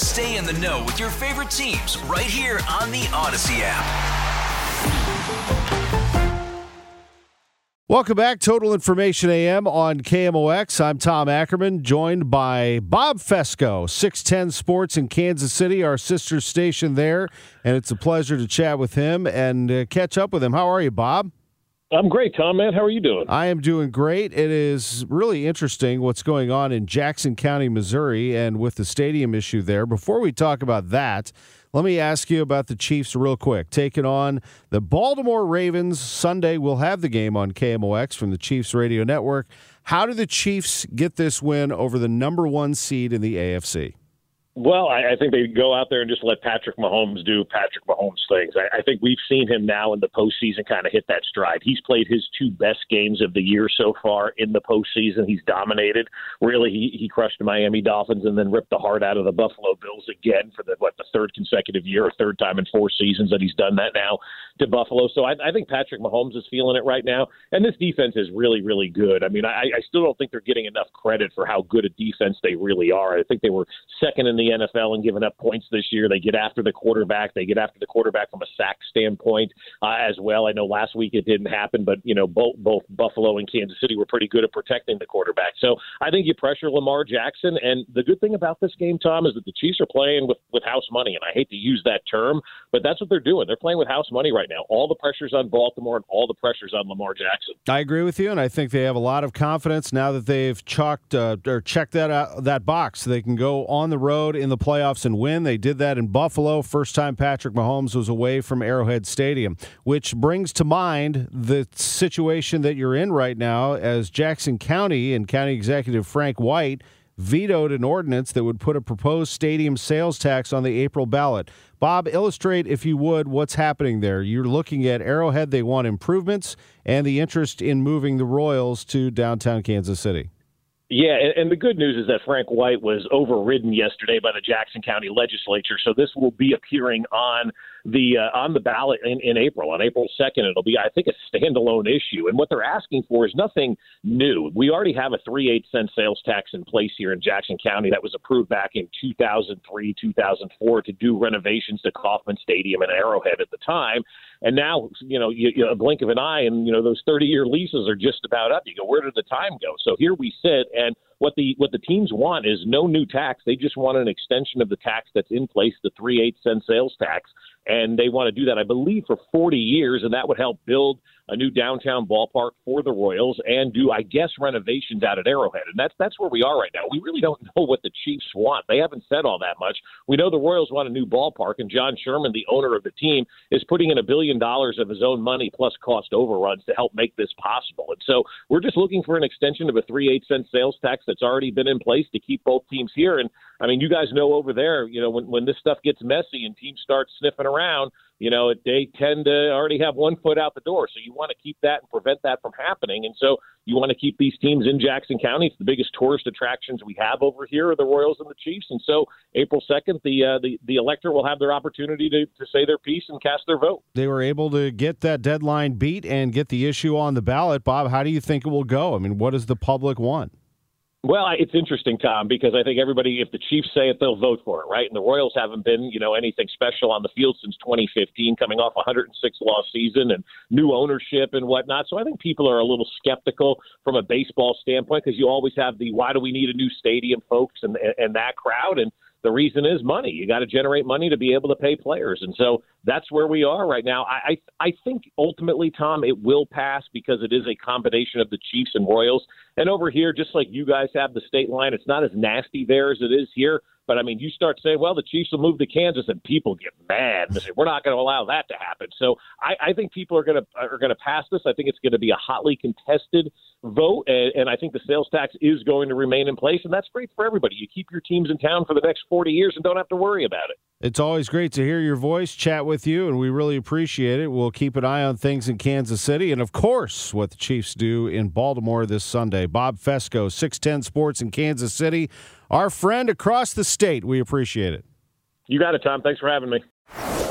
Stay in the know with your favorite teams right here on the Audacy app. Welcome back, Total Information AM on KMOX. I'm Tom Ackerman, joined by Bob Fescoe, 610 Sports in Kansas City, our sister station there. And it's a pleasure to chat with him and uh, catch up with him. How are you, Bob? I'm great, Tom, man. How are you doing? I am doing great. It is really interesting what's going on in Jackson County, Missouri, and with the stadium issue there. Before we talk about that, let me ask you about the Chiefs real quick. Taking on the Baltimore Ravens Sunday, we'll have the game on KMOX from the Chiefs Radio Network. How do the Chiefs get this win over the number one seed in the AFC? Well, I, I think they go out there and just let Patrick Mahomes do Patrick Mahomes things. I, I think we've seen him now in the postseason kind of hit that stride. He's played his two best games of the year so far in the postseason. He's dominated. Really, he, he crushed the Miami Dolphins and then ripped the heart out of the Buffalo Bills again for the what the third consecutive year or third time in four seasons that he's done that now to Buffalo. So I, I think Patrick Mahomes is feeling it right now. And this defense is really, really good. I mean, I, I still don't think they're getting enough credit for how good a defense they really are. I think they were second in the NFL and giving up points this year. They get after the quarterback. They get after the quarterback from a sack standpoint uh, as well. I know last week it didn't happen, but you know both both Buffalo and Kansas City were pretty good at protecting the quarterback. So I think you pressure Lamar Jackson. And the good thing about this game, Tom, is that the Chiefs are playing with with house money. And I hate to use that term, but that's what they're doing. They're playing with house money right now. All the pressures on Baltimore and all the pressures on Lamar Jackson. I agree with you, and I think they have a lot of confidence now that they've chalked uh, or checked that out, that box. They can go on the road in the playoffs and win. They did that in Buffalo. First time Patrick Mahomes was away from Arrowhead Stadium, which brings to mind the situation that you're in right now as Jackson County and County Executive Frank White vetoed an ordinance that would put a proposed stadium sales tax on the April ballot. Bob, illustrate, if you would, what's happening there. You're looking at Arrowhead, they want improvements, and the interest in moving the Royals to downtown Kansas City. Yeah, and, the good news is that Frank White was overridden yesterday by the Jackson County Legislature, so this will be appearing on the uh, on the ballot in, in April. On April second, it'll be, I think, a standalone issue. And what they're asking for is nothing new. We already have a three eight cent sales tax in place here in Jackson County that was approved back in 2003, 2004 to do renovations to Kauffman Stadium and Arrowhead at the time. And now, you know, you, you, a blink of an eye, and you know those 30 year leases are just about up. You go, where did the time go? So here we sit, and what the what the teams want is no new tax. They just want an extension of the tax that's in place, the three eight cent sales tax, and they want to do that, I believe, for 40 years, and that would help build a new downtown ballpark for the Royals and do, I guess, renovations out at Arrowhead. And that's that's where we are right now. We really don't know what the Chiefs want. They haven't said all that much. We know the Royals want a new ballpark, and John Sherman, the owner of the team, is putting in a billion dollars of his own money plus cost overruns to help make this possible. And so we're just looking for an extension of a three eight cent sales tax that's already been in place to keep both teams here. And I mean, you guys know over there, you know, when when this stuff gets messy and teams start sniffing around you know, they tend to already have one foot out the door. So you want to keep that and prevent that from happening. And so you want to keep these teams in Jackson County. It's the biggest tourist attractions we have over here are the Royals and the Chiefs. And so April 2nd, the uh, the, the electorate will have their opportunity to, to say their piece and cast their vote. They were able to get that deadline beat and get the issue on the ballot. Bob, how do you think it will go? I mean, what does the public want? Well, it's interesting, Tom, because I think everybody, if the Chiefs say it, they'll vote for it, right? And the Royals haven't been, you know, anything special on the field since 2015, coming off a 106 loss season and new ownership and whatnot. So I think people are a little skeptical from a baseball standpoint because you always have the why do we need a new stadium, folks, and and that crowd. And the reason is money. You got to generate money to be able to pay players, and so that's where we are right now. I, I I think ultimately, Tom, it will pass because it is a combination of the Chiefs and Royals. And over here, just like you guys have the state line, it's not as nasty there as it is here. But I mean, you start saying, well, the Chiefs will move to Kansas, and people get mad. And say, We're not going to allow that to happen. So I, I think people are going to are going to pass this. I think it's going to be a hotly contested vote, and, and I think the sales tax is going to remain in place, and that's great for everybody. You keep your teams in town for the next 40 years and don't have to worry about it. It's always great to hear your voice, chat with you, and we really appreciate it. We'll keep an eye on things in Kansas City and, of course, what the Chiefs do in Baltimore this Sunday. Bob Fescoe, 610 Sports in Kansas City, our friend across the state. We appreciate it. You got it, Tom. Thanks for having me.